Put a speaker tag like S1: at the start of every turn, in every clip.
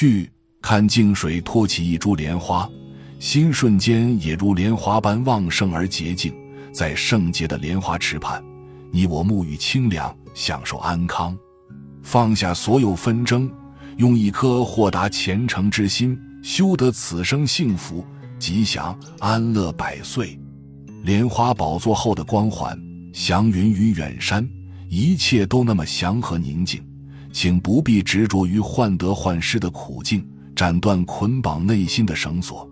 S1: 续看净水托起一株莲花，心瞬间也如莲花般旺盛而洁净。在圣洁的莲花池畔，你我沐浴清凉，享受安康，放下所有纷争，用一颗豁达虔诚之心，修得此生幸福、吉祥、安乐百岁。莲花宝座后的光环，祥云与远山，一切都那么祥和宁静。请不必执着于患得患失的苦境，斩断捆绑内心的绳索。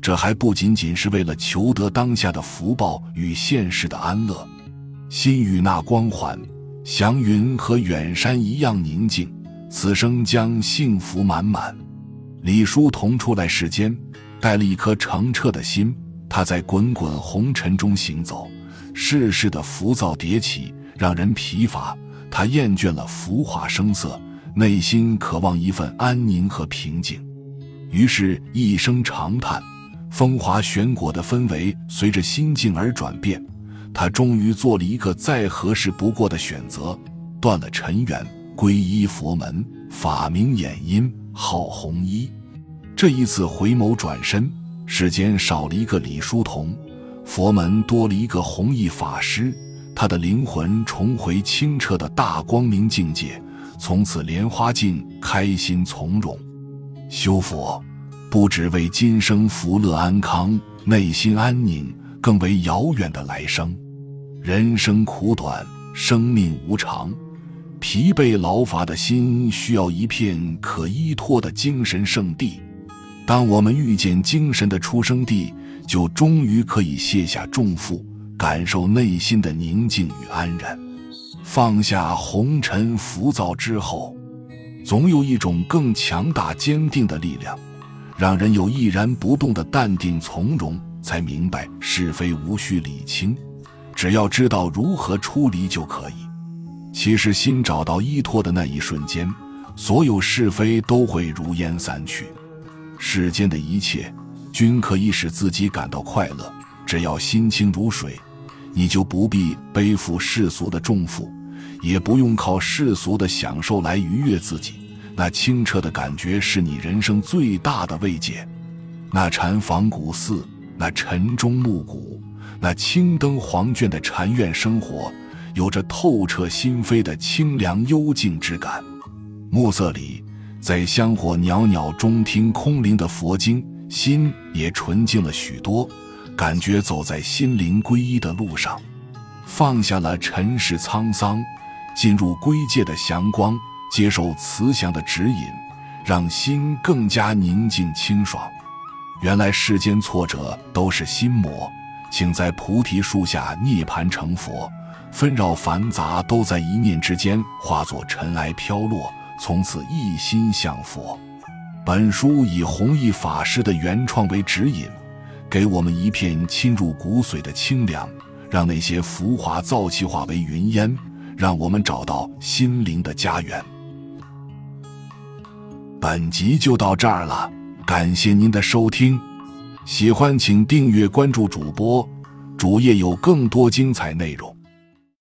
S1: 这还不仅仅是为了求得当下的福报与现世的安乐。心与那光环、祥云和远山一样宁静，此生将幸福满满。李叔同出来世间，带了一颗澄澈的心。他在滚滚红尘中行走，世事的浮躁迭起让人疲乏。他厌倦了浮华声色，内心渴望一份安宁和平静，于是一声长叹，风华玄果的氛围随着心境而转变。他终于做了一个再合适不过的选择，断了尘缘，皈依佛门，法名掩音，号红衣。这一次回眸转身，世间少了一个李叔同，佛门多了一个弘一法师。他的灵魂重回清澈的大光明境界，从此莲花境开心从容。修佛，不只为今生福乐安康、内心安宁，更为遥远的来生。人生苦短，生命无常，疲惫劳乏的心需要一片可依托的精神圣地。当我们遇见精神的出生地，就终于可以卸下重负。感受内心的宁静与安然，放下红尘浮躁之后，总有一种更强大坚定的力量，让人有毅然不动的淡定从容。才明白是非无需理清，只要知道如何出离就可以。其实，心找到依托的那一瞬间，所有是非都会如烟散去。世间的一切，均可以使自己感到快乐，只要心清如水。你就不必背负世俗的重负，也不用靠世俗的享受来愉悦自己。那清澈的感觉是你人生最大的慰藉。那禅房古寺，那晨钟暮鼓，那青灯黄卷的禅院生活，有着透彻心扉的清凉幽静之感。暮色里，在香火袅袅中听空灵的佛经，心也纯净了许多。感觉走在心灵皈依的路上，放下了尘世沧桑，进入归界的祥光，接受慈祥的指引，让心更加宁静清爽。原来世间挫折都是心魔，请在菩提树下涅槃成佛，纷扰繁杂都在一念之间化作尘埃飘落，从此一心向佛。本书以弘一法师的原创为指引。给我们一片侵入骨髓的清凉，让那些浮华躁气化为云烟，让我们找到心灵的家园。本集就到这儿了，感谢您的收听，喜欢请订阅关注主播，主页有更多精彩内容。